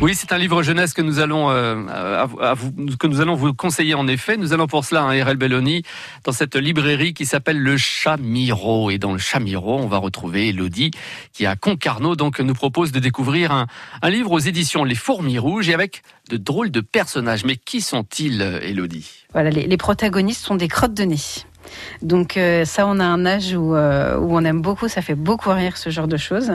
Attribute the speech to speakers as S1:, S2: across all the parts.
S1: Oui, c'est un livre jeunesse que nous allons euh, vous, que nous allons vous conseiller en effet. Nous allons pour cela à RL Belloni dans cette librairie qui s'appelle le Chamiro et dans le Chamiro, on va retrouver Elodie qui à Concarneau donc nous propose de découvrir un, un livre aux éditions Les Fourmis Rouges et avec de drôles de personnages. Mais qui sont-ils, Elodie?
S2: Voilà, les, les protagonistes sont des crottes de nez. Donc euh, ça, on a un âge où, euh, où, on aime beaucoup, ça fait beaucoup rire ce genre de choses.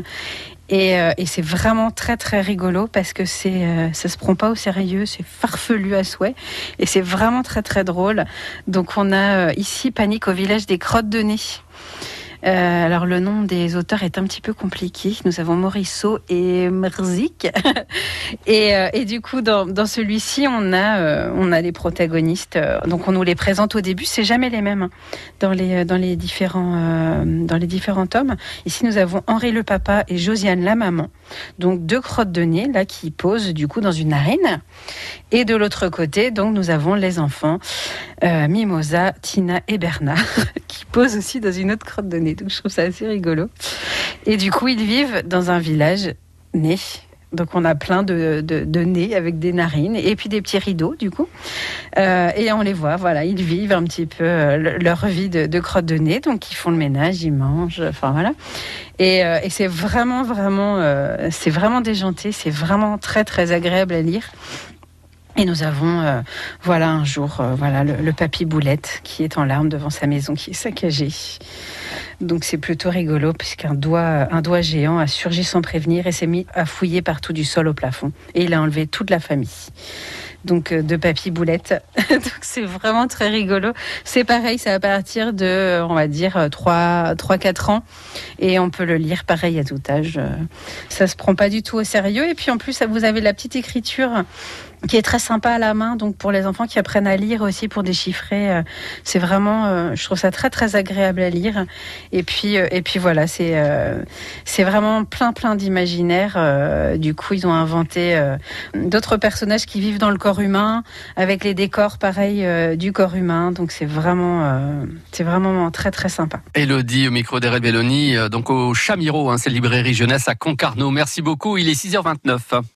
S2: Et, euh, c'est vraiment très très rigolo parce que c'est ça se prend pas au sérieux, c'est farfelu à souhait et c'est vraiment très très drôle. Donc on a ici Panique au village des crottes de nez. Euh, alors le nom des auteurs est un petit peu compliqué. Nous avons Morisseau et Mrzik. et, euh, et, du coup, dans, dans celui-ci, on a euh, on a les protagonistes. donc on nous les présente au début. C'est jamais les mêmes hein, dans les dans les différents dans les différents tomes. Ici, nous avons Henri le papa et Josiane la maman. Donc deux crottes de nez là qui posent du coup dans une arène. Et de l'autre côté, donc nous avons les enfants Mimosa, Tina et Bernard posent aussi dans une autre crotte de nez je trouve ça assez rigolo. Et du coup, ils vivent dans un village né. Donc on a plein de, de, nez avec des narines et puis des petits rideaux du coup. Euh, et on les voit, voilà, ils vivent un petit peu euh, leur vie de, de, crotte de nez. Donc ils font le ménage, ils mangent, enfin voilà. Et, euh, et c'est vraiment, vraiment, c'est vraiment déjanté, c'est vraiment très, très agréable à lire. Et nous avons, euh, voilà, un jour, euh, voilà, le, papy Boulette qui est en larmes devant sa maison qui est saccagée. Donc c'est plutôt rigolo puisqu'un un doigt géant a surgi sans prévenir et s'est mis à fouiller partout du sol au plafond. Et il a enlevé toute la famille donc euh, de papy boulette. donc c'est vraiment très rigolo. C'est pareil, c'est à partir de, on va dire, 3, 3 4 ans. Et on peut le lire pareil à tout âge. Ça se prend pas du tout au sérieux. Et puis en plus, vous avez la petite écriture qui est très sympa à la main, donc pour les enfants qui apprennent à lire aussi pour déchiffrer, euh, c'est vraiment, euh, je trouve ça très très agréable à lire. Et puis et puis voilà, c'est c'est vraiment plein plein d'imaginaire. du coup, ils ont inventé d'autres personnages qui vivent dans le corps humain, avec les décors pareils euh, du corps humain. Donc c'est vraiment, euh, c'est vraiment très très sympa.
S1: Elodie au micro d'Erel Belloni, euh, donc au Chamiro, hein, c'est librairie jeunesse à Concarneau. Merci beaucoup. Il est 6h29.